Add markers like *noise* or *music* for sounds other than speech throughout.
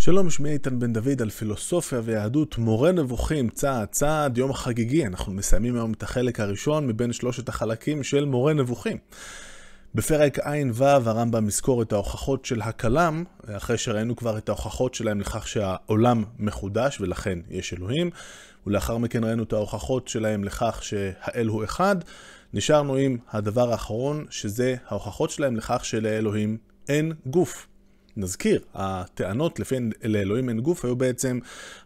שלום, שמי איתן בן דוד על פילוסופיה ויהדות, מורה נבוכים, צעד צעד, יום חגיגי. אנחנו מסיימים היום את החלק הראשון מבין שלושת החלקים של מורה נבוכים. בפרק ע"ו הרמב"ם יזכור את ההוכחות של הכלם, אחרי שראינו כבר את ההוכחות שלהם לכך שהעולם מחודש ולכן יש אלוהים, ולאחר מכן ראינו את ההוכחות שלהם לכך שהאל הוא אחד. נשארנו עם הדבר האחרון, שזה ההוכחות שלהם לכך שלאלוהים אין גוף. נזכיר, הטענות לפי לאלוהים אין גוף היו בעצם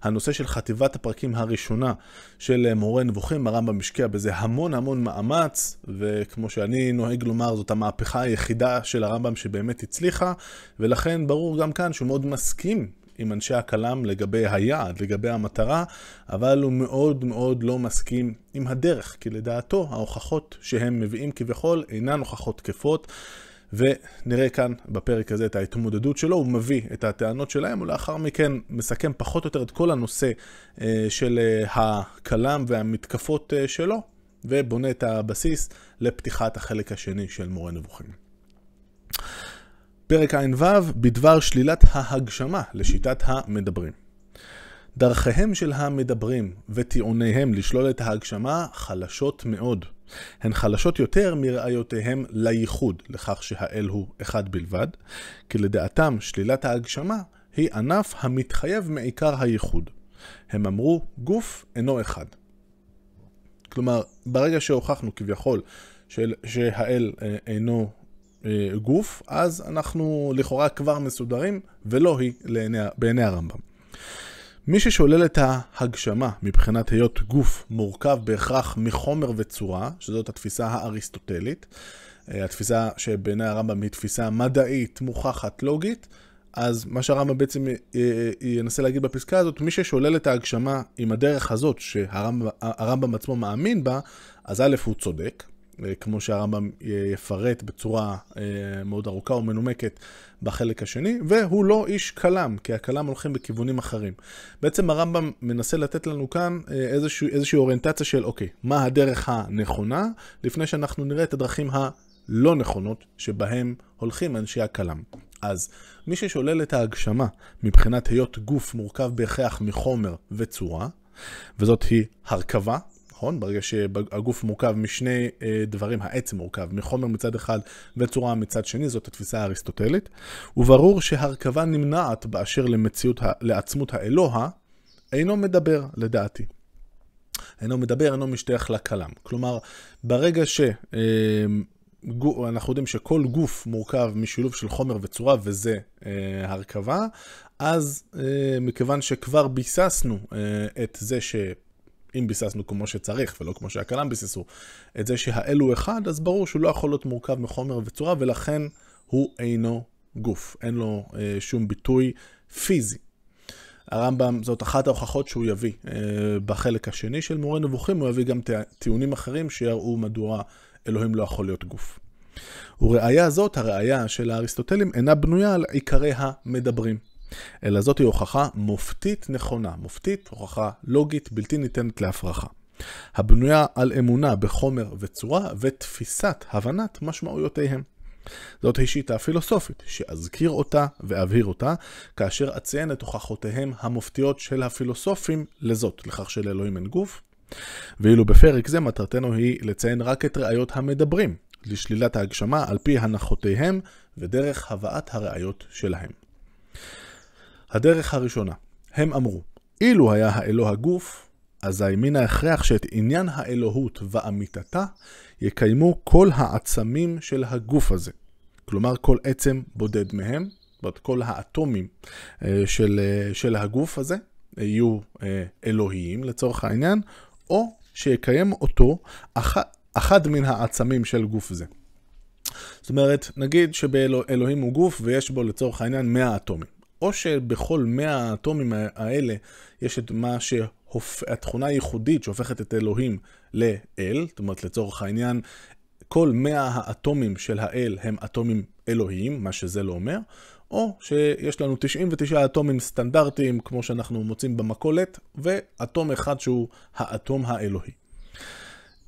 הנושא של חטיבת הפרקים הראשונה של מורה נבוכים. הרמב"ם השקיע בזה המון המון מאמץ, וכמו שאני נוהג לומר, זאת המהפכה היחידה של הרמב"ם שבאמת הצליחה, ולכן ברור גם כאן שהוא מאוד מסכים עם אנשי הכלם לגבי היעד, לגבי המטרה, אבל הוא מאוד מאוד לא מסכים עם הדרך, כי לדעתו ההוכחות שהם מביאים כביכול אינן הוכחות תקפות. ונראה כאן בפרק הזה את ההתמודדות שלו, הוא מביא את הטענות שלהם, ולאחר מכן מסכם פחות או יותר את כל הנושא אה, של אה, הכלם והמתקפות אה, שלו, ובונה את הבסיס לפתיחת החלק השני של מורה נבוכים. פרק ע"ו בדבר שלילת ההגשמה לשיטת המדברים. דרכיהם של המדברים וטיעוניהם לשלול את ההגשמה חלשות מאוד. הן חלשות יותר מראיותיהם לייחוד, לכך שהאל הוא אחד בלבד, כי לדעתם שלילת ההגשמה היא ענף המתחייב מעיקר הייחוד. הם אמרו, גוף אינו אחד. כלומר, ברגע שהוכחנו כביכול של, שהאל אה, אינו אה, גוף, אז אנחנו לכאורה כבר מסודרים, ולא היא לעיני, בעיני הרמב"ם. מי ששולל את ההגשמה מבחינת היות גוף מורכב בהכרח מחומר וצורה, שזאת התפיסה האריסטוטלית, אה, התפיסה שבעיני הרמב"ם היא תפיסה מדעית, מוכחת, לוגית, אז מה שהרמב"ם בעצם אה, אה, ינסה להגיד בפסקה הזאת, מי ששולל את ההגשמה עם הדרך הזאת שהרמב"ם עצמו מאמין בה, אז א' הוא צודק, כמו שהרמב"ם יפרט בצורה אה, מאוד ארוכה ומנומקת בחלק השני, והוא לא איש כלם, כי הכלם הולכים בכיוונים אחרים. בעצם הרמב"ם מנסה לתת לנו כאן אה, איזושהי, איזושהי אוריינטציה של, אוקיי, מה הדרך הנכונה, לפני שאנחנו נראה את הדרכים הלא נכונות שבהם הולכים אנשי הכלם. אז מי ששולל את ההגשמה מבחינת היות גוף מורכב בהכרח מחומר וצורה, וזאת היא הרכבה, נכון? ברגע שהגוף מורכב משני אה, דברים, העצם מורכב מחומר מצד אחד וצורה מצד שני, זאת התפיסה האריסטוטלית. וברור שהרכבה נמנעת באשר למציאות, לעצמות האלוה, אינו מדבר, לדעתי. אינו מדבר, אינו משתייך לכלם. כלומר, ברגע ש... אה, אנחנו יודעים שכל גוף מורכב משילוב של חומר וצורה, וזה אה, הרכבה, אז אה, מכיוון שכבר ביססנו אה, את זה ש... אם ביססנו כמו שצריך ולא כמו שהכלם ביססו, את זה שהאל הוא אחד, אז ברור שהוא לא יכול להיות מורכב מחומר וצורה, ולכן הוא אינו גוף, אין לו אה, שום ביטוי פיזי. הרמב"ם, זאת אחת ההוכחות שהוא יביא אה, בחלק השני של מורה נבוכים, הוא יביא גם טיעונים אחרים שיראו מדוע אלוהים לא יכול להיות גוף. וראיה זאת, הראיה של האריסטוטלים, אינה בנויה על עיקרי המדברים. אלא זאת היא הוכחה מופתית נכונה, מופתית, הוכחה לוגית, בלתי ניתנת להפרחה. הבנויה על אמונה בחומר וצורה ותפיסת הבנת משמעויותיהם. זאת היא שיטה פילוסופית, שאזכיר אותה ואבהיר אותה, כאשר אציין את הוכחותיהם המופתיות של הפילוסופים לזאת, לכך שלאלוהים אין גוף. ואילו בפרק זה מטרתנו היא לציין רק את ראיות המדברים, לשלילת ההגשמה על פי הנחותיהם ודרך הבאת הראיות שלהם. הדרך הראשונה, הם אמרו, אילו היה האלוה הגוף, אזי מן ההכרח שאת עניין האלוהות ואמיתתה יקיימו כל העצמים של הגוף הזה. כלומר, כל עצם בודד מהם, זאת כל האטומים אה, של, אה, של הגוף הזה יהיו אה, אלוהיים לצורך העניין, או שיקיים אותו אחד, אחד מן העצמים של גוף זה. זאת אומרת, נגיד שבאלוהים הוא גוף ויש בו לצורך העניין 100 אטומים. או שבכל 100 האטומים האלה יש את מה שהתכונה הייחודית שהופכת את אלוהים לאל, זאת אומרת לצורך העניין, כל 100 האטומים של האל הם אטומים אלוהיים, מה שזה לא אומר, או שיש לנו 99 אטומים סטנדרטיים, כמו שאנחנו מוצאים במכולת, ואטום אחד שהוא האטום האלוהי.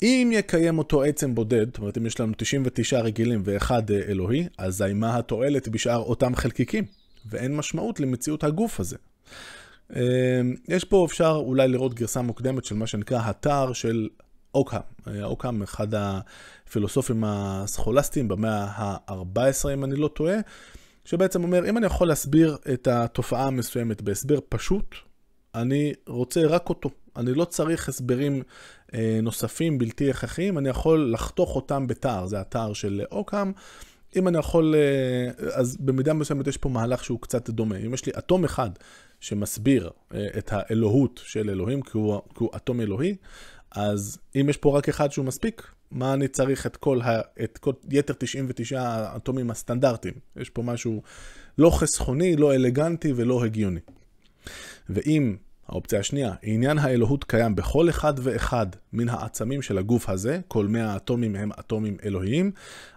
אם יקיים אותו עצם בודד, זאת אומרת אם יש לנו 99 רגילים ואחד אלוהי, אזי מה התועלת בשאר אותם חלקיקים? ואין משמעות למציאות הגוף הזה. יש פה אפשר אולי לראות גרסה מוקדמת של מה שנקרא התער של אוקהאם. אוקהאם, אחד הפילוסופים הסכולסטיים במאה ה-14, אם אני לא טועה, שבעצם אומר, אם אני יכול להסביר את התופעה המסוימת בהסבר פשוט, אני רוצה רק אותו. אני לא צריך הסברים אה, נוספים בלתי הכרחיים, אני יכול לחתוך אותם בתער, זה התער של אוקהאם. אם אני יכול, אה, אז במידה מסוימת יש פה מהלך שהוא קצת דומה. אם יש לי אטום אחד שמסביר אה, את האלוהות של אלוהים, כי הוא, כי הוא אטום אלוהי, אז אם יש פה רק אחד שהוא מספיק, מה אני צריך את כל, ה, את כל יתר 99 האטומים הסטנדרטיים? יש פה משהו לא חסכוני, לא אלגנטי ולא הגיוני. ואם, האופציה השנייה, עניין האלוהות קיים בכל אחד ואחד מן העצמים של הגוף הזה, כל 100 האטומים הם אטומים אלוהיים,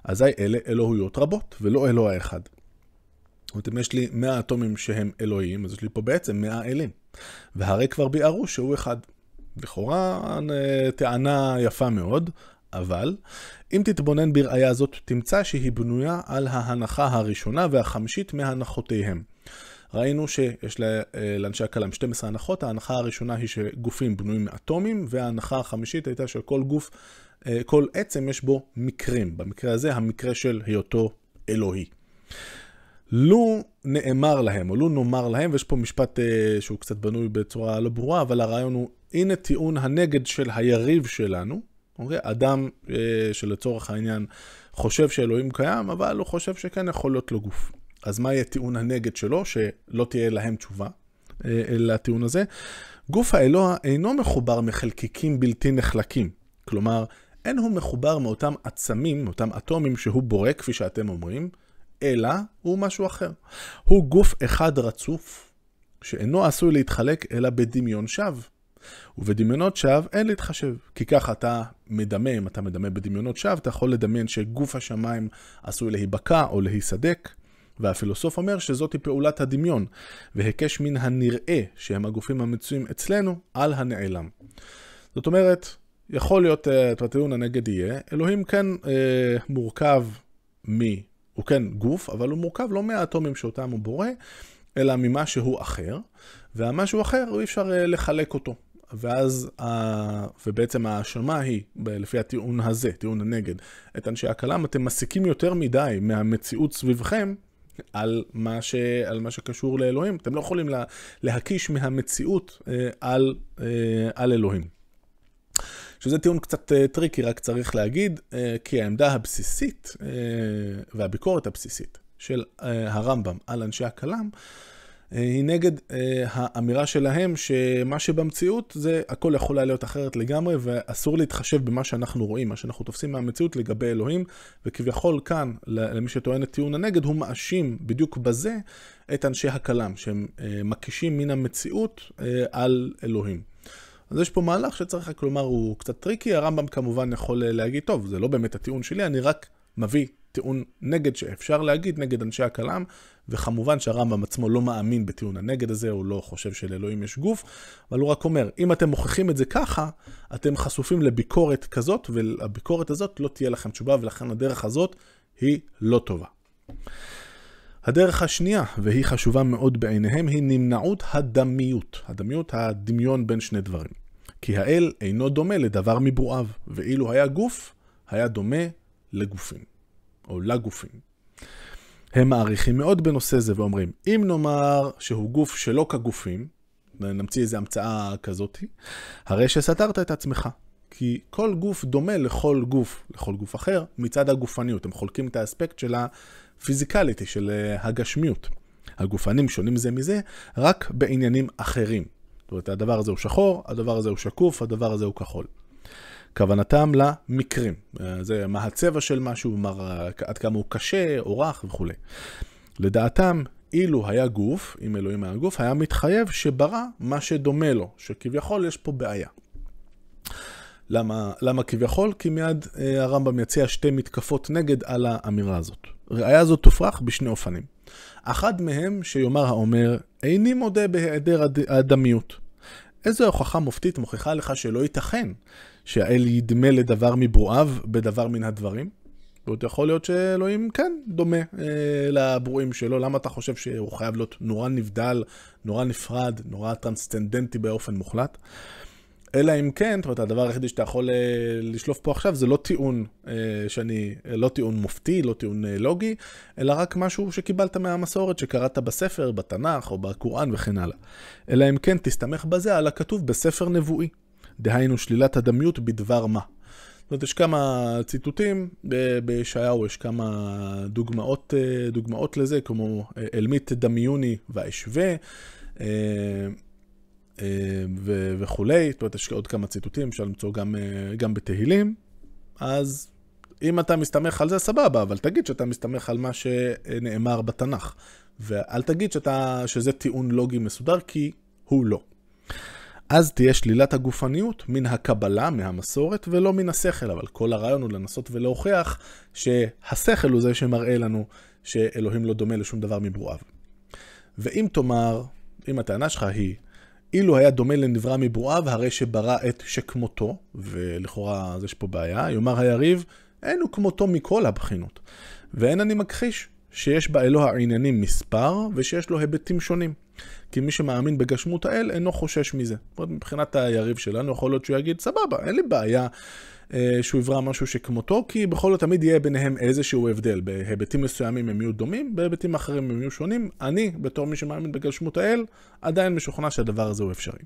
אזי אלה אלוהויות רבות, ולא אלוה אחד. זאת אומרת, אם יש לי 100 אטומים שהם אלוהים, אז יש לי פה בעצם 100 אלים. והרי כבר ביארו שהוא אחד. לכאורה אה, טענה יפה מאוד, אבל אם תתבונן בראייה הזאת, תמצא שהיא בנויה על ההנחה הראשונה והחמישית מהנחותיהם. ראינו שיש אה, לאנשי הכלם 12 הנחות, ההנחה הראשונה היא שגופים בנויים מאטומים, וההנחה החמישית הייתה שכל גוף, אה, כל עצם יש בו מקרים. במקרה הזה, המקרה של היותו אלוהי. לו נאמר להם, או לו נאמר להם, ויש פה משפט אה, שהוא קצת בנוי בצורה לא ברורה, אבל הרעיון הוא, הנה טיעון הנגד של היריב שלנו, אוקיי? אדם שלצורך העניין חושב שאלוהים קיים, אבל הוא חושב שכן יכול להיות לו גוף. אז מה יהיה טיעון הנגד שלו, שלא תהיה להם תשובה אה, לטיעון הזה? גוף האלוה אינו מחובר מחלקיקים בלתי נחלקים. כלומר, אין הוא מחובר מאותם עצמים, מאותם אטומים שהוא בורא, כפי שאתם אומרים, אלא הוא משהו אחר. הוא גוף אחד רצוף, שאינו עשוי להתחלק אלא בדמיון שווא. ובדמיונות שווא אין להתחשב, כי ככה אתה מדמה, אם אתה מדמה בדמיונות שווא, אתה יכול לדמיין שגוף השמיים עשוי להיבקע או להיסדק, והפילוסוף אומר שזאתי פעולת הדמיון, והיקש מן הנראה שהם הגופים המצויים אצלנו על הנעלם. זאת אומרת, יכול להיות, את הטיעון הנגד יהיה, אלוהים כן אה, מורכב מ... הוא כן גוף, אבל הוא מורכב לא מהאטומים שאותם הוא בורא, אלא ממשהו אחר, והמשהו אחר, אי אפשר אה, לחלק אותו. ואז, ובעצם ההאשמה היא, לפי הטיעון הזה, טיעון הנגד, את אנשי הכלם, אתם מסיקים יותר מדי מהמציאות סביבכם על מה, ש, על מה שקשור לאלוהים. אתם לא יכולים לה, להקיש מהמציאות אה, על, אה, על אלוהים. שזה טיעון קצת טריקי, רק צריך להגיד, כי העמדה הבסיסית והביקורת הבסיסית של הרמב"ם על אנשי הכלאם, אה, היא נגד אה, האמירה שלהם שמה שבמציאות זה הכל יכול היה להיות אחרת לגמרי ואסור להתחשב במה שאנחנו רואים, מה שאנחנו תופסים מהמציאות לגבי אלוהים וכביכול כאן, למי שטוען את טיעון הנגד, הוא מאשים בדיוק בזה את אנשי הכלאם שהם אה, מקישים מן המציאות על אלוהים. אז יש פה מהלך שצריך רק לומר הוא קצת טריקי, הרמב"ם כמובן יכול להגיד, טוב, זה לא באמת הטיעון שלי, אני רק מביא טיעון נגד שאפשר להגיד נגד אנשי הכלאם, וכמובן שהרמב"ם עצמו לא מאמין בטיעון הנגד הזה, הוא לא חושב שלאלוהים יש גוף, אבל הוא רק אומר, אם אתם מוכיחים את זה ככה, אתם חשופים לביקורת כזאת, והביקורת הזאת לא תהיה לכם תשובה, ולכן הדרך הזאת היא לא טובה. הדרך השנייה, והיא חשובה מאוד בעיניהם, היא נמנעות הדמיות. הדמיות, הדמיון בין שני דברים. כי האל אינו דומה לדבר מברואיו, ואילו היה גוף, היה דומה לגופים, או לגופים. הם מעריכים מאוד בנושא זה ואומרים, אם נאמר שהוא גוף שלא כגופים, נמציא איזו המצאה כזאתי, הרי שסתרת את עצמך. כי כל גוף דומה לכל גוף, לכל גוף אחר, מצד הגופניות. הם חולקים את האספקט של הפיזיקליטי, של אה, הגשמיות. הגופנים שונים זה מזה, רק בעניינים אחרים. זאת אומרת, הדבר הזה הוא שחור, הדבר הזה הוא שקוף, הדבר הזה הוא כחול. כוונתם למקרים. זה מה הצבע של משהו, מה, עד כמה הוא קשה או רך וכולי. לדעתם, אילו היה גוף, אם אלוהים היה גוף, היה מתחייב שברא מה שדומה לו, שכביכול יש פה בעיה. למה, למה כביכול? כי מיד אה, הרמב"ם יציע שתי מתקפות נגד על האמירה הזאת. ראיה זאת תופרך בשני אופנים. אחד מהם שיאמר האומר, איני מודה בהיעדר הדמיות. איזו הוכחה מופתית מוכיחה לך שלא ייתכן שהאל ידמה לדבר מברואיו בדבר מן הדברים? זאת יכול להיות שאלוהים כן דומה אה, לברואים שלו, למה אתה חושב שהוא חייב להיות נורא נבדל, נורא נפרד, נורא טרנסצנדנטי באופן מוחלט? אלא אם כן, זאת אומרת, הדבר היחידי שאתה יכול אה, לשלוף פה עכשיו זה לא טיעון אה, שאני, לא טיעון מופתי, לא טיעון אה, לוגי, אלא רק משהו שקיבלת מהמסורת שקראת בספר, בתנ"ך או בקוראן וכן הלאה. אלא אם כן, תסתמך בזה על הכתוב בספר נבואי. דהיינו שלילת הדמיות בדבר מה. זאת אומרת, יש כמה ציטוטים, בישעיהו יש כמה דוגמאות, דוגמאות לזה, כמו אל מי תדמיוני ואשווה. ו- וכולי, זאת אומרת, יש עוד כמה ציטוטים, אפשר למצוא גם, גם בתהילים, אז אם אתה מסתמך על זה, סבבה, אבל תגיד שאתה מסתמך על מה שנאמר בתנ"ך, ואל תגיד שאתה, שזה טיעון לוגי מסודר, כי הוא לא. אז תהיה שלילת הגופניות מן הקבלה, מהמסורת, ולא מן השכל, אבל כל הרעיון הוא לנסות ולהוכיח שהשכל הוא זה שמראה לנו שאלוהים לא דומה לשום דבר מברואיו. ואם תאמר, אם הטענה שלך היא אילו היה דומה לנברא מברואיו, הרי שברא את שכמותו, ולכאורה אז יש פה בעיה, יאמר היריב, אין הוא כמותו מכל הבחינות. ואין אני מכחיש שיש באלוה העניינים מספר, ושיש לו היבטים שונים. כי מי שמאמין בגשמות האל אינו חושש מזה. זאת אומרת, מבחינת היריב שלנו, יכול להיות שהוא יגיד, סבבה, אין לי בעיה אה, שהוא יברא משהו שכמותו, כי בכל זאת תמיד יהיה ביניהם איזשהו הבדל. בהיבטים מסוימים הם יהיו דומים, בהיבטים אחרים הם יהיו שונים. אני, בתור מי שמאמין בגשמות האל, עדיין משוכנע שהדבר הזה הוא אפשרי.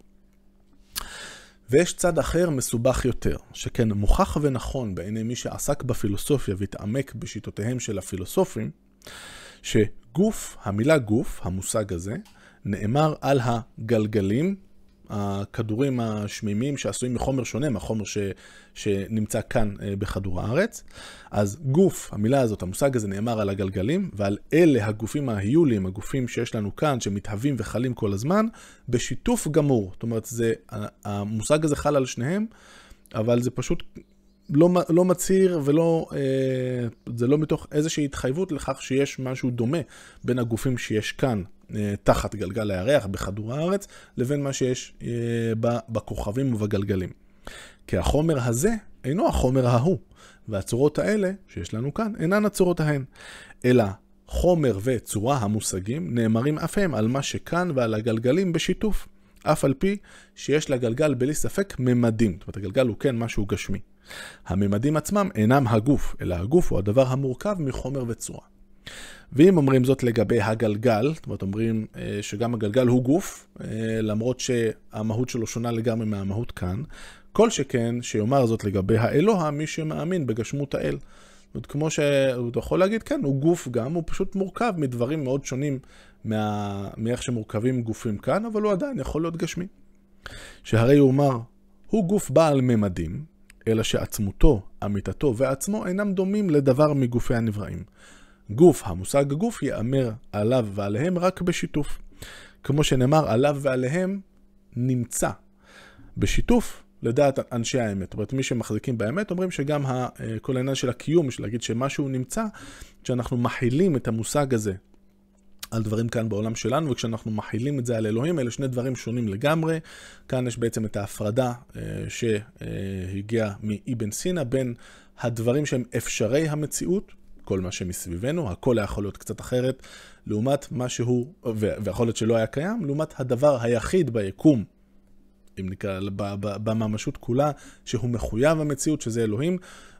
ויש צד אחר מסובך יותר, שכן מוכח ונכון בעיני מי שעסק בפילוסופיה והתעמק בשיטותיהם של הפילוסופים, שגוף, המילה גוף, המושג הזה, נאמר על הגלגלים הכדורים השמימים שעשויים מחומר שונה מהחומר ש, שנמצא כאן אה, בכדור הארץ. אז גוף, המילה הזאת, המושג הזה נאמר על הגלגלים, ועל אלה הגופים ההיוליים, הגופים שיש לנו כאן, שמתהווים וחלים כל הזמן, בשיתוף גמור. זאת אומרת, זה, המושג הזה חל על שניהם, אבל זה פשוט לא, לא מצהיר ולא, אה, זה לא מתוך איזושהי התחייבות לכך שיש משהו דומה בין הגופים שיש כאן תחת גלגל הירח בכדור הארץ, לבין מה שיש אה, בכוכבים ובגלגלים. כי החומר הזה אינו החומר ההוא, והצורות האלה שיש לנו כאן אינן הצורות ההן, אלא חומר וצורה המושגים נאמרים אף הם על מה שכאן ועל הגלגלים בשיתוף, אף על פי שיש לגלגל בלי ספק ממדים. זאת אומרת, הגלגל הוא כן משהו גשמי. הממדים עצמם אינם הגוף, אלא הגוף הוא הדבר המורכב מחומר וצורה. ואם אומרים זאת לגבי הגלגל, זאת אומרת אומרים אה, שגם הגלגל הוא גוף, אה, למרות שהמהות שלו שונה לגמרי מהמהות כאן, כל שכן שיאמר זאת לגבי האלוה, מי שמאמין בגשמות האל. זאת אומרת, כמו שהוא יכול להגיד, כן, הוא גוף גם, הוא פשוט מורכב מדברים מאוד שונים מה... מאיך שמורכבים גופים כאן, אבל הוא עדיין יכול להיות גשמי. שהרי הוא אמר, הוא גוף בעל ממדים, אלא שעצמותו, אמיתתו ועצמו אינם דומים לדבר מגופי הנבראים. גוף, המושג גוף, ייאמר עליו ועליהם רק בשיתוף. כמו שנאמר, עליו ועליהם נמצא. בשיתוף, לדעת אנשי האמת. זאת אומרת, מי שמחזיקים באמת, אומרים שגם אה, כל העניין של הקיום, של להגיד שמשהו נמצא, כשאנחנו מכילים את המושג הזה על דברים כאן בעולם שלנו, וכשאנחנו מכילים את זה על אלוהים, אלה שני דברים שונים לגמרי. כאן יש בעצם את ההפרדה אה, שהגיעה מאבן סינה בין הדברים שהם אפשרי המציאות, כל מה שמסביבנו, הכל היה יכול להיות קצת אחרת, לעומת מה שהוא, ויכול להיות שלא היה קיים, לעומת הדבר היחיד ביקום, אם נקרא, בממשות כולה, שהוא מחויב המציאות, שזה אלוהים,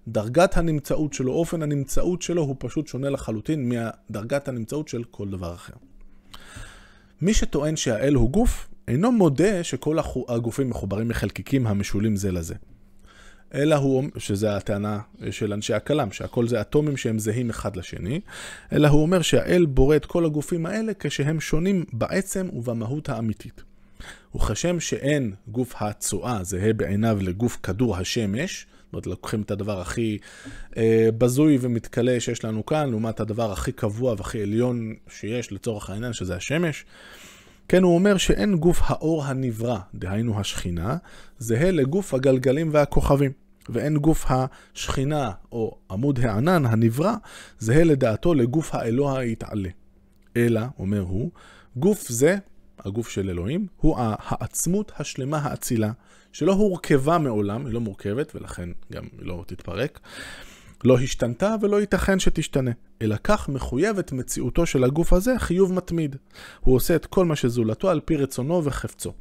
דרגת הנמצאות שלו, אופן הנמצאות שלו, הוא פשוט שונה לחלוטין מדרגת הנמצאות של כל דבר אחר. מי שטוען שהאל הוא גוף, אינו מודה שכל הגופים מחוברים מחלקיקים המשולים זה לזה. אלא הוא, שזה הטענה של אנשי הכלם, שהכל זה אטומים שהם זהים אחד לשני, אלא הוא אומר שהאל בורא את כל הגופים האלה כשהם שונים בעצם ובמהות האמיתית. וכשם שאין גוף הצואה זהה בעיניו לגוף כדור השמש, זאת אומרת, לוקחים את הדבר הכי אה, בזוי ומתכלה שיש לנו כאן, לעומת הדבר הכי קבוע והכי עליון שיש לצורך העניין, שזה השמש. כן, הוא אומר שאין גוף האור הנברא, דהיינו השכינה, זהה לגוף הגלגלים והכוכבים. ואין גוף השכינה או עמוד הענן הנברא, זהה לדעתו לגוף האלוה היתעלה. אלא, אומר הוא, גוף זה, הגוף של אלוהים, הוא העצמות השלמה האצילה, שלא הורכבה מעולם, היא לא מורכבת ולכן גם היא לא תתפרק, לא השתנתה ולא ייתכן שתשתנה, אלא כך מחויבת מציאותו של הגוף הזה חיוב מתמיד. הוא עושה את כל מה שזולתו על פי רצונו וחפצו.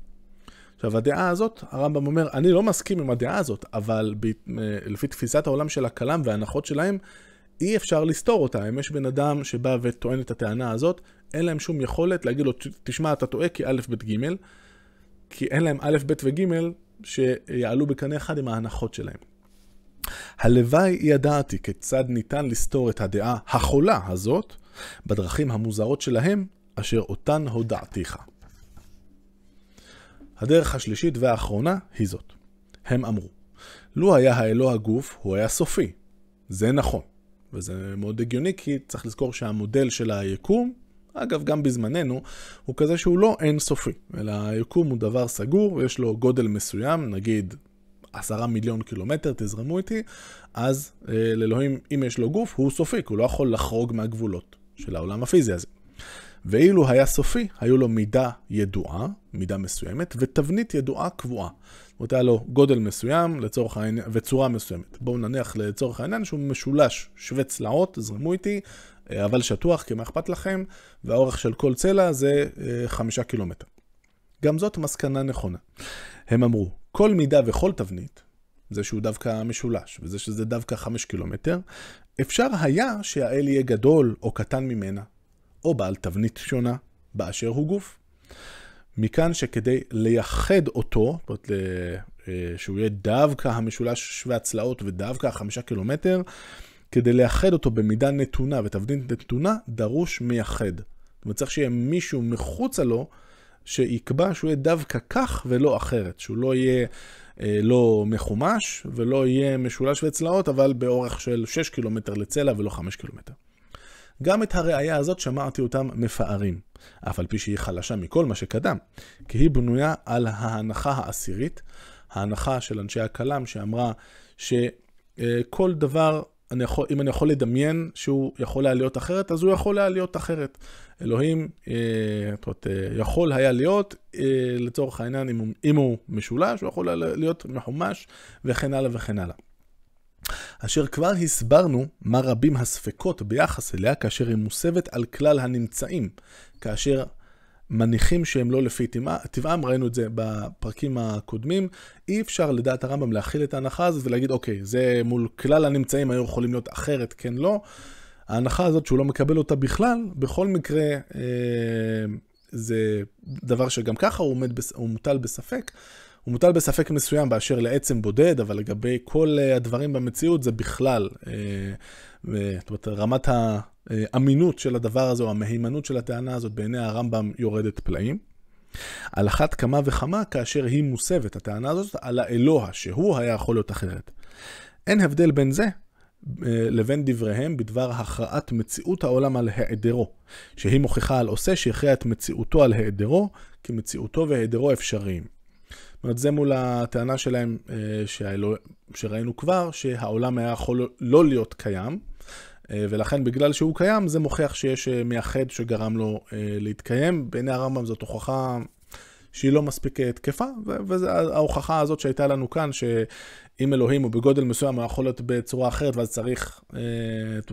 עכשיו, הדעה הזאת, הרמב"ם אומר, אני לא מסכים עם הדעה הזאת, אבל ב, לפי תפיסת העולם של הכלם וההנחות שלהם, אי אפשר לסתור אותה. אם יש בן אדם שבא וטוען את הטענה הזאת, אין להם שום יכולת להגיד לו, תשמע, אתה טועה כי א', ב', ג', כי אין להם א', ב' וג' שיעלו בקנה אחד עם ההנחות שלהם. הלוואי ידעתי כיצד ניתן לסתור את הדעה החולה הזאת בדרכים המוזרות שלהם, אשר אותן הודעתיך. הדרך השלישית והאחרונה היא זאת. הם אמרו, לו היה האלוה הגוף, הוא היה סופי. זה נכון. וזה מאוד הגיוני, כי צריך לזכור שהמודל של היקום, אגב, גם בזמננו, הוא כזה שהוא לא אינסופי, אלא היקום הוא דבר סגור, יש לו גודל מסוים, נגיד עשרה מיליון קילומטר, תזרמו איתי, אז אה, לאלוהים, אם יש לו גוף, הוא סופי, הוא לא יכול לחרוג מהגבולות של העולם הפיזי הזה. ואילו היה סופי, היו לו מידה ידועה, מידה מסוימת, ותבנית ידועה קבועה. זאת אומרת, היה לו גודל מסוים לצורך העניין, וצורה מסוימת. בואו נניח לצורך העניין שהוא משולש שווה צלעות, זרמו איתי, אה, אבל שטוח, כי מה אכפת לכם, והאורך של כל צלע זה אה, חמישה קילומטר. גם זאת מסקנה נכונה. הם אמרו, כל מידה וכל תבנית, זה שהוא דווקא משולש, וזה שזה דווקא חמש קילומטר, אפשר היה שהאל יהיה גדול או קטן ממנה, או בעל תבנית שונה, באשר הוא גוף. מכאן שכדי לייחד אותו, זאת אומרת, אה, שהוא יהיה דווקא המשולש שווה הצלעות ודווקא החמישה קילומטר, כדי לייחד אותו במידה נתונה ותבנית נתונה, דרוש מייחד. זאת אומרת, צריך שיהיה מישהו מחוצה לו, שיקבע שהוא יהיה דווקא כך ולא אחרת, שהוא לא יהיה אה, לא מחומש ולא יהיה משולש וצלעות, אבל באורך של 6 קילומטר לצלע ולא 5 קילומטר. גם את הראייה הזאת שמעתי אותם מפארים, אף על פי שהיא חלשה מכל מה שקדם, כי היא בנויה על ההנחה העשירית, ההנחה של אנשי הכלם שאמרה שכל דבר, אני יכול, אם אני יכול לדמיין שהוא יכול היה להיות אחרת, אז הוא יכול היה להיות אחרת. אלוהים אה, אומרת, אה, יכול היה להיות, אה, לצורך העניין, אם הוא, אם הוא משולש, הוא יכול היה להיות מחומש, וכן הלאה וכן הלאה. אשר כבר הסברנו מה רבים הספקות ביחס אליה כאשר היא מוסבת על כלל הנמצאים, כאשר מניחים שהם לא לפי טבעם, ראינו את זה בפרקים הקודמים, אי אפשר לדעת הרמב"ם להכיל את ההנחה הזאת ולהגיד, אוקיי, זה מול כלל הנמצאים היו יכולים להיות אחרת, כן, לא. ההנחה הזאת שהוא לא מקבל אותה בכלל, בכל מקרה אה, זה דבר שגם ככה הוא, עומד, הוא מוטל בספק. הוא מוטל בספק מסוים באשר לעצם בודד, אבל לגבי כל אה, הדברים במציאות זה בכלל, אה, זאת אומרת, רמת האמינות של הדבר הזה, או המהימנות של הטענה הזאת בעיני הרמב"ם יורדת פלאים. על אחת כמה וכמה כאשר היא מוסבת, הטענה הזאת, על האלוה, שהוא היה יכול להיות אחרת. אין הבדל בין זה אה, לבין דבריהם בדבר הכרעת מציאות העולם על היעדרו, שהיא מוכיחה על עושה שהכריע את מציאותו על היעדרו, כי מציאותו והיעדרו אפשריים. זאת אומרת, זה מול הטענה שלהם אה, שהאלוה, שראינו כבר, שהעולם היה יכול לא להיות קיים, אה, ולכן בגלל שהוא קיים, זה מוכיח שיש מייחד שגרם לו להתקיים. בעיני הרמב"ם זאת הוכחה שהיא לא מספיק תקפה, וההוכחה הזאת שהייתה לנו כאן, אם אלוהים הוא בגודל מסוים, הוא יכול להיות בצורה אחרת, ואז צריך אה,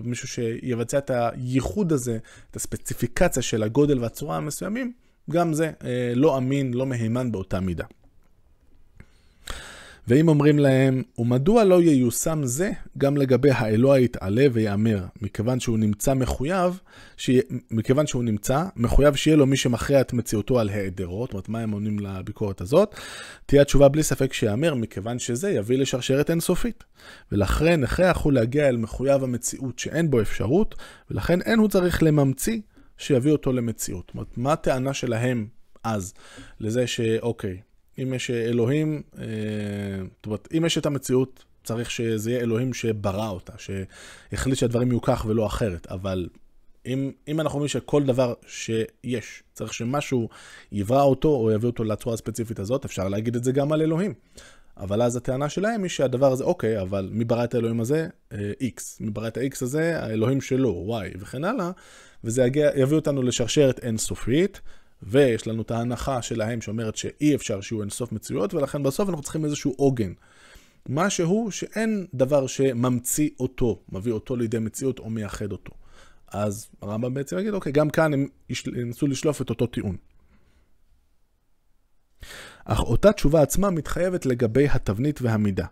מישהו שיבצע את הייחוד הזה, את הספציפיקציה של הגודל והצורה המסוימים, גם זה אה, לא אמין, לא מהימן באותה מידה. ואם אומרים להם, ומדוע לא ייושם זה גם לגבי האלוה יתעלה ויאמר, מכיוון שהוא נמצא מחויב, ש... מכיוון שהוא נמצא, מחויב שיהיה לו מי שמכריע את מציאותו על היעדרו, זאת אומרת, מה הם עונים לביקורת הזאת? תהיה התשובה בלי ספק שיאמר, מכיוון שזה יביא לשרשרת אינסופית. ולכן הכרח הוא להגיע אל מחויב המציאות שאין בו אפשרות, ולכן אין הוא צריך לממציא שיביא אותו למציאות. זאת אומרת, מה הטענה שלהם אז לזה שאוקיי, אם יש אלוהים, אה, זאת אומרת, אם יש את המציאות, צריך שזה יהיה אלוהים שברא אותה, שהחליט שהדברים יהיו כך ולא אחרת, אבל אם, אם אנחנו אומרים שכל דבר שיש, צריך שמשהו יברא אותו או יביא אותו לצורה הספציפית הזאת, אפשר להגיד את זה גם על אלוהים. אבל אז הטענה שלהם היא שהדבר הזה, אוקיי, אבל מי ברא את האלוהים הזה? אה, X. מי ברא את ה-X הזה? האלוהים שלו, Y, וכן הלאה. וזה יגיע, יביא אותנו לשרשרת אינסופית, ויש לנו את ההנחה שלהם שאומרת שאי אפשר שיהיו אינסוף מציאויות, ולכן בסוף אנחנו צריכים איזשהו עוגן. משהו שאין דבר שממציא אותו, מביא אותו לידי מציאות או מייחד אותו. אז הרמב"ם בעצם יגיד, אוקיי, גם כאן הם ינסו לשלוף את אותו טיעון. אך אותה תשובה עצמה מתחייבת לגבי התבנית והמידה.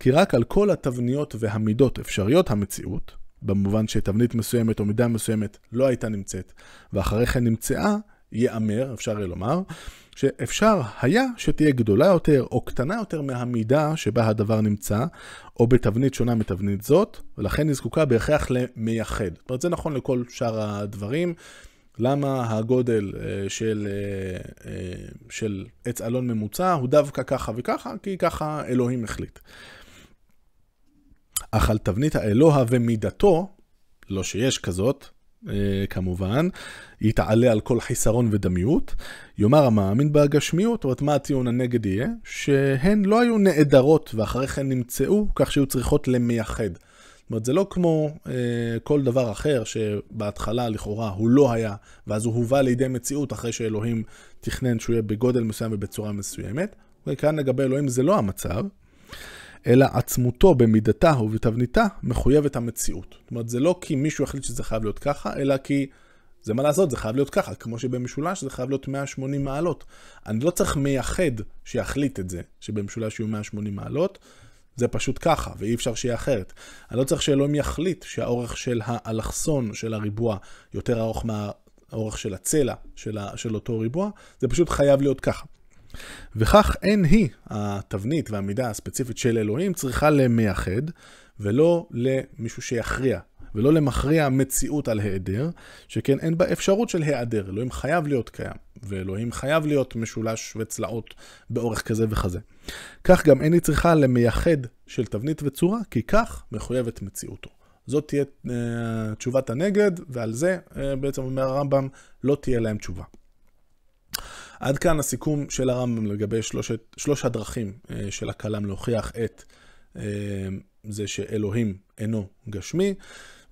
כי רק על כל התבניות והמידות אפשריות המציאות, במובן שתבנית מסוימת או מידה מסוימת לא הייתה נמצאת, ואחרי כן נמצאה, ייאמר, אפשר יהיה לומר, שאפשר היה שתהיה גדולה יותר או קטנה יותר מהמידה שבה הדבר נמצא, או בתבנית שונה מתבנית זאת, ולכן היא זקוקה בהכרח למייחד. זאת אומרת, זה נכון לכל שאר הדברים. למה הגודל אה, של, אה, אה, של עץ אלון ממוצע הוא דווקא ככה וככה? כי ככה אלוהים החליט. אך על תבנית האלוה ומידתו, לא שיש כזאת, כמובן, היא תעלה על כל חיסרון ודמיות. יאמר המאמין בהגשמיות, זאת אומרת, מה הטיעון הנגד יהיה? שהן לא היו נעדרות ואחרי כן נמצאו, כך שהיו צריכות למייחד. אומרת, זה לא כמו אה, כל דבר אחר שבהתחלה לכאורה הוא לא היה, ואז הוא הובא לידי מציאות אחרי שאלוהים תכנן שהוא יהיה בגודל מסוים ובצורה מסוימת. וכאן לגבי אלוהים זה לא המצב, אלא עצמותו במידתה ובתבניתה מחויבת המציאות. זאת אומרת, זה לא כי מישהו החליט שזה חייב להיות ככה, אלא כי זה מה לעשות, זה חייב להיות ככה, כמו שבמשולש זה חייב להיות 180 מעלות. אני לא צריך מייחד שיחליט את זה, שבמשולש יהיו 180 מעלות. זה פשוט ככה, ואי אפשר שיהיה אחרת. אני לא צריך שאלוהים יחליט שהאורך של האלכסון של הריבוע יותר ארוך מהאורך של הצלע של, ה, של אותו ריבוע, זה פשוט חייב להיות ככה. וכך אין היא, התבנית והמידה הספציפית של אלוהים, צריכה למייחד, ולא למישהו שיכריע ולא למכריע מציאות על היעדר, שכן אין בה אפשרות של היעדר. אלוהים חייב להיות קיים, ואלוהים חייב להיות משולש וצלעות באורך כזה וכזה. כך גם אין היא צריכה למייחד של תבנית וצורה, כי כך מחויבת מציאותו. זאת תהיה uh, תשובת הנגד, ועל זה uh, בעצם אומר הרמב"ם, לא תהיה להם תשובה. עד כאן הסיכום של הרמב"ם לגבי שלושת, שלוש הדרכים uh, של הכלם להוכיח את uh, זה שאלוהים אינו גשמי.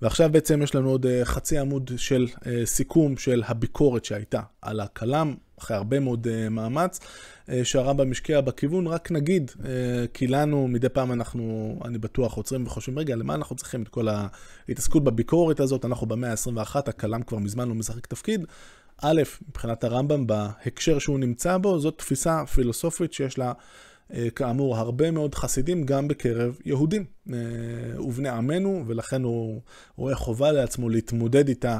ועכשיו בעצם יש לנו עוד אה, חצי עמוד של אה, סיכום של הביקורת שהייתה על הכלם, אחרי הרבה מאוד אה, מאמץ, שהרמב"ם השקיע בכיוון. רק נגיד, כי לנו מדי פעם אנחנו, אני בטוח, עוצרים וחושבים, רגע, למה אנחנו צריכים את כל ההתעסקות בביקורת הזאת? אנחנו במאה ה-21, הכלם כבר מזמן לא משחק תפקיד. א', מבחינת הרמב"ם, בהקשר שהוא נמצא בו, זאת תפיסה פילוסופית שיש לה... אה, כאמור, הרבה מאוד חסידים גם בקרב יהודים אה, ובני עמנו, ולכן הוא רואה חובה לעצמו להתמודד איתה,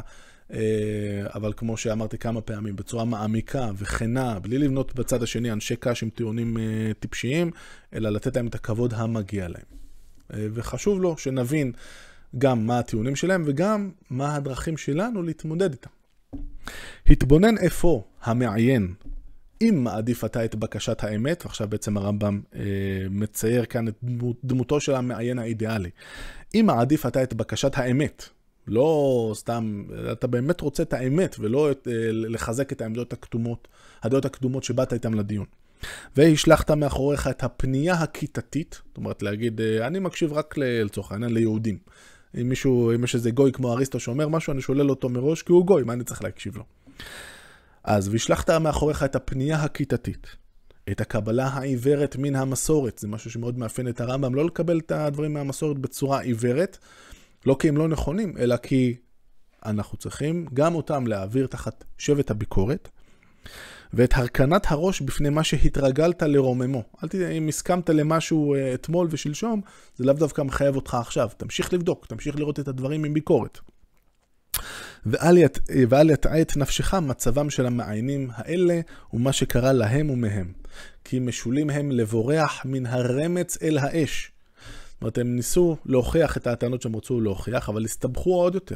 אה, אבל כמו שאמרתי כמה פעמים, בצורה מעמיקה וכנה, בלי לבנות בצד השני אנשי קש עם טיעונים טיפשיים, אלא לתת להם את הכבוד המגיע להם. וחשוב לו שנבין גם מה הטיעונים שלהם וגם מה הדרכים שלנו להתמודד איתם. התבונן אפוא המעיין אם מעדיף אתה את בקשת האמת, ועכשיו בעצם הרמב"ם אה, מצייר כאן את דמות, דמותו של המעיין האידיאלי. אם מעדיף אתה את בקשת האמת, לא סתם, אתה באמת רוצה את האמת, ולא את, אה, לחזק את העמדות הקדומות, הדעות הקדומות שבאת איתן לדיון. והשלחת מאחוריך את הפנייה הכיתתית, זאת אומרת להגיד, אה, אני מקשיב רק לצורך העניין ליהודים. אם מישהו, אם יש איזה גוי כמו אריסטו שאומר משהו, אני שולל אותו מראש כי הוא גוי, מה אני צריך להקשיב לו? אז והשלחת מאחוריך את הפנייה הכיתתית, את הקבלה העיוורת מן המסורת, זה משהו שמאוד מאפיין את הרמב"ם, לא לקבל את הדברים מהמסורת בצורה עיוורת, לא כי הם לא נכונים, אלא כי אנחנו צריכים גם אותם להעביר תחת שבט הביקורת, ואת הרכנת הראש בפני מה שהתרגלת לרוממו. אל תדע, אם הסכמת למשהו אה, אתמול ושלשום, זה לאו דווקא מחייב אותך עכשיו. תמשיך לבדוק, תמשיך לראות את הדברים עם ביקורת. ואל, ית, ואל יטעה את נפשך מצבם של המעיינים האלה ומה שקרה להם ומהם. כי משולים הם לבורח מן הרמץ אל האש. זאת אומרת, הם ניסו להוכיח את הטענות שהם רצו להוכיח, אבל הסתבכו עוד יותר.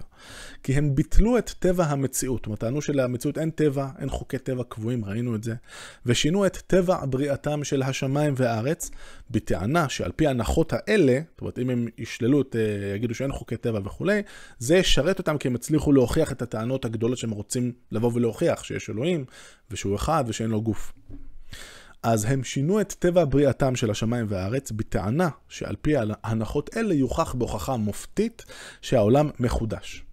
כי הם ביטלו את טבע המציאות. זאת אומרת, טענו שלמציאות אין טבע, אין חוקי טבע קבועים, ראינו את זה. ושינו את טבע בריאתם של השמיים והארץ, בטענה שעל פי ההנחות האלה, זאת אומרת, אם הם ישללו את, אה, יגידו שאין חוקי טבע וכולי, זה ישרת אותם כי הם הצליחו להוכיח את הטענות הגדולות שהם רוצים לבוא ולהוכיח, שיש אלוהים, ושהוא אחד, ושאין לו גוף. אז הם שינו את טבע בריאתם של השמיים והארץ בטענה שעל פי ההנחות אלה יוכח בהוכחה מופתית שהעולם מחודש.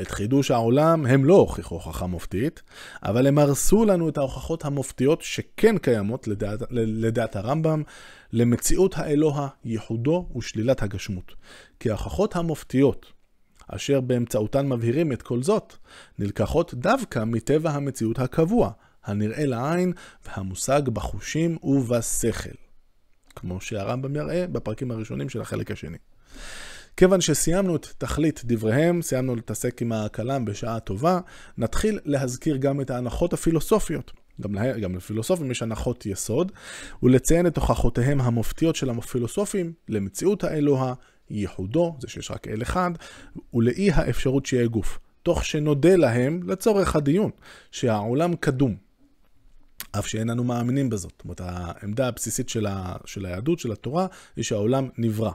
את חידוש העולם הם לא הוכיחו הוכחה מופתית, אבל הם הרסו לנו את ההוכחות המופתיות שכן קיימות, לדעת, לדעת הרמב"ם, למציאות האלוה, ייחודו ושלילת הגשמות. כי ההוכחות המופתיות, אשר באמצעותן מבהירים את כל זאת, נלקחות דווקא מטבע המציאות הקבוע, הנראה לעין והמושג בחושים ובשכל. כמו שהרמב"ם יראה בפרקים הראשונים של החלק השני. כיוון שסיימנו את תכלית דבריהם, סיימנו להתעסק עם הכלם בשעה טובה, נתחיל להזכיר גם את ההנחות הפילוסופיות. גם, לה, גם לפילוסופים יש הנחות יסוד, ולציין את הוכחותיהם המופתיות של הפילוסופים למציאות האלוה, ייחודו, זה שיש רק אל אחד, ולאי האפשרות שיהיה גוף. תוך שנודה להם, לצורך הדיון, שהעולם קדום, אף שאין אנו מאמינים בזאת. זאת אומרת, העמדה הבסיסית של, ה, של היהדות, של התורה, היא שהעולם נברא.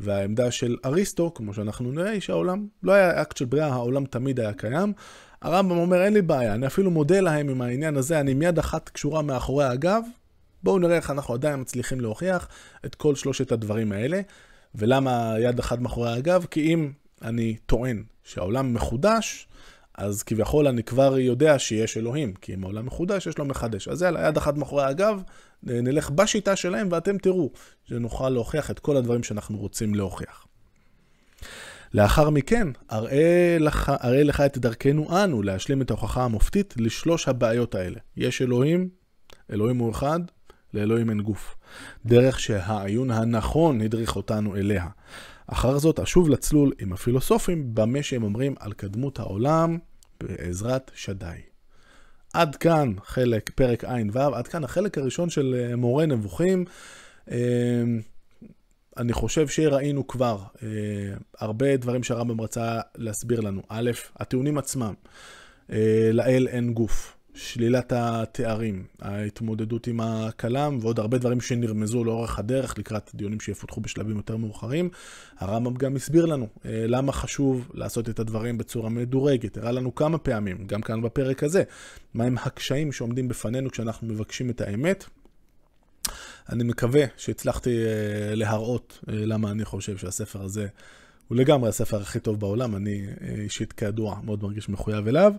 והעמדה של אריסטו, כמו שאנחנו נראה, היא שהעולם לא היה אקט של בריאה, העולם תמיד היה קיים. הרמב"ם אומר, אין לי בעיה, אני אפילו מודה להם עם העניין הזה, אני מיד אחת קשורה מאחורי הגב. בואו נראה איך אנחנו עדיין מצליחים להוכיח את כל שלושת הדברים האלה. ולמה יד אחת מאחורי הגב? כי אם אני טוען שהעולם מחודש, אז כביכול אני כבר יודע שיש אלוהים, כי אם העולם מחודש, יש לו מחדש. אז יאללה, יד אחת מאחורי הגב, נלך בשיטה שלהם ואתם תראו שנוכל להוכיח את כל הדברים שאנחנו רוצים להוכיח. לאחר מכן, אראה לך, אראה לך את דרכנו אנו להשלים את ההוכחה המופתית לשלוש הבעיות האלה. יש אלוהים, אלוהים הוא אחד, לאלוהים אין גוף. דרך שהעיון הנכון הדריך אותנו אליה. אחר זאת אשוב לצלול עם הפילוסופים במה שהם אומרים על קדמות העולם בעזרת שדי. עד כאן חלק, פרק ע"ו, עד כאן החלק הראשון של אה, מורה נבוכים. אה, אני חושב שראינו כבר אה, הרבה דברים שהרמב"ם רצה להסביר לנו. א', הטיעונים עצמם, לאל אין גוף. שלילת התארים, ההתמודדות עם הכלם ועוד הרבה דברים שנרמזו לאורך הדרך לקראת דיונים שיפותחו בשלבים יותר מאוחרים. הרמב"ם גם הסביר לנו אה, למה חשוב לעשות את הדברים בצורה מדורגת. הראה לנו כמה פעמים, גם כאן בפרק הזה, מהם הקשיים שעומדים בפנינו כשאנחנו מבקשים את האמת. אני מקווה שהצלחתי אה, להראות אה, למה אני חושב שהספר הזה הוא לגמרי הספר הכי טוב בעולם, אני אישית כידוע מאוד מרגיש מחויב אליו.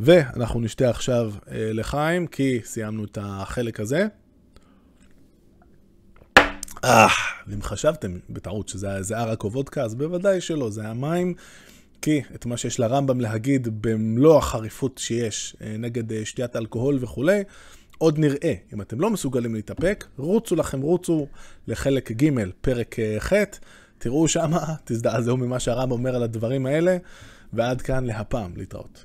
ואנחנו נשתה עכשיו אה, לחיים, כי סיימנו את החלק הזה. אה, אם חשבתם בטעות שזה ערק או וודקה, אז בוודאי שלא, זה המים. כי את מה שיש לרמב"ם להגיד במלוא החריפות שיש אה, נגד אה, שתיית אלכוהול וכולי, עוד נראה. אם אתם לא מסוגלים להתאפק, רוצו לכם, רוצו לחלק ג', פרק אה, ח', תראו שמה, *laughs* תזדעזעו ממה שהרמב"ם אומר על הדברים האלה, ועד כאן להפעם, להתראות.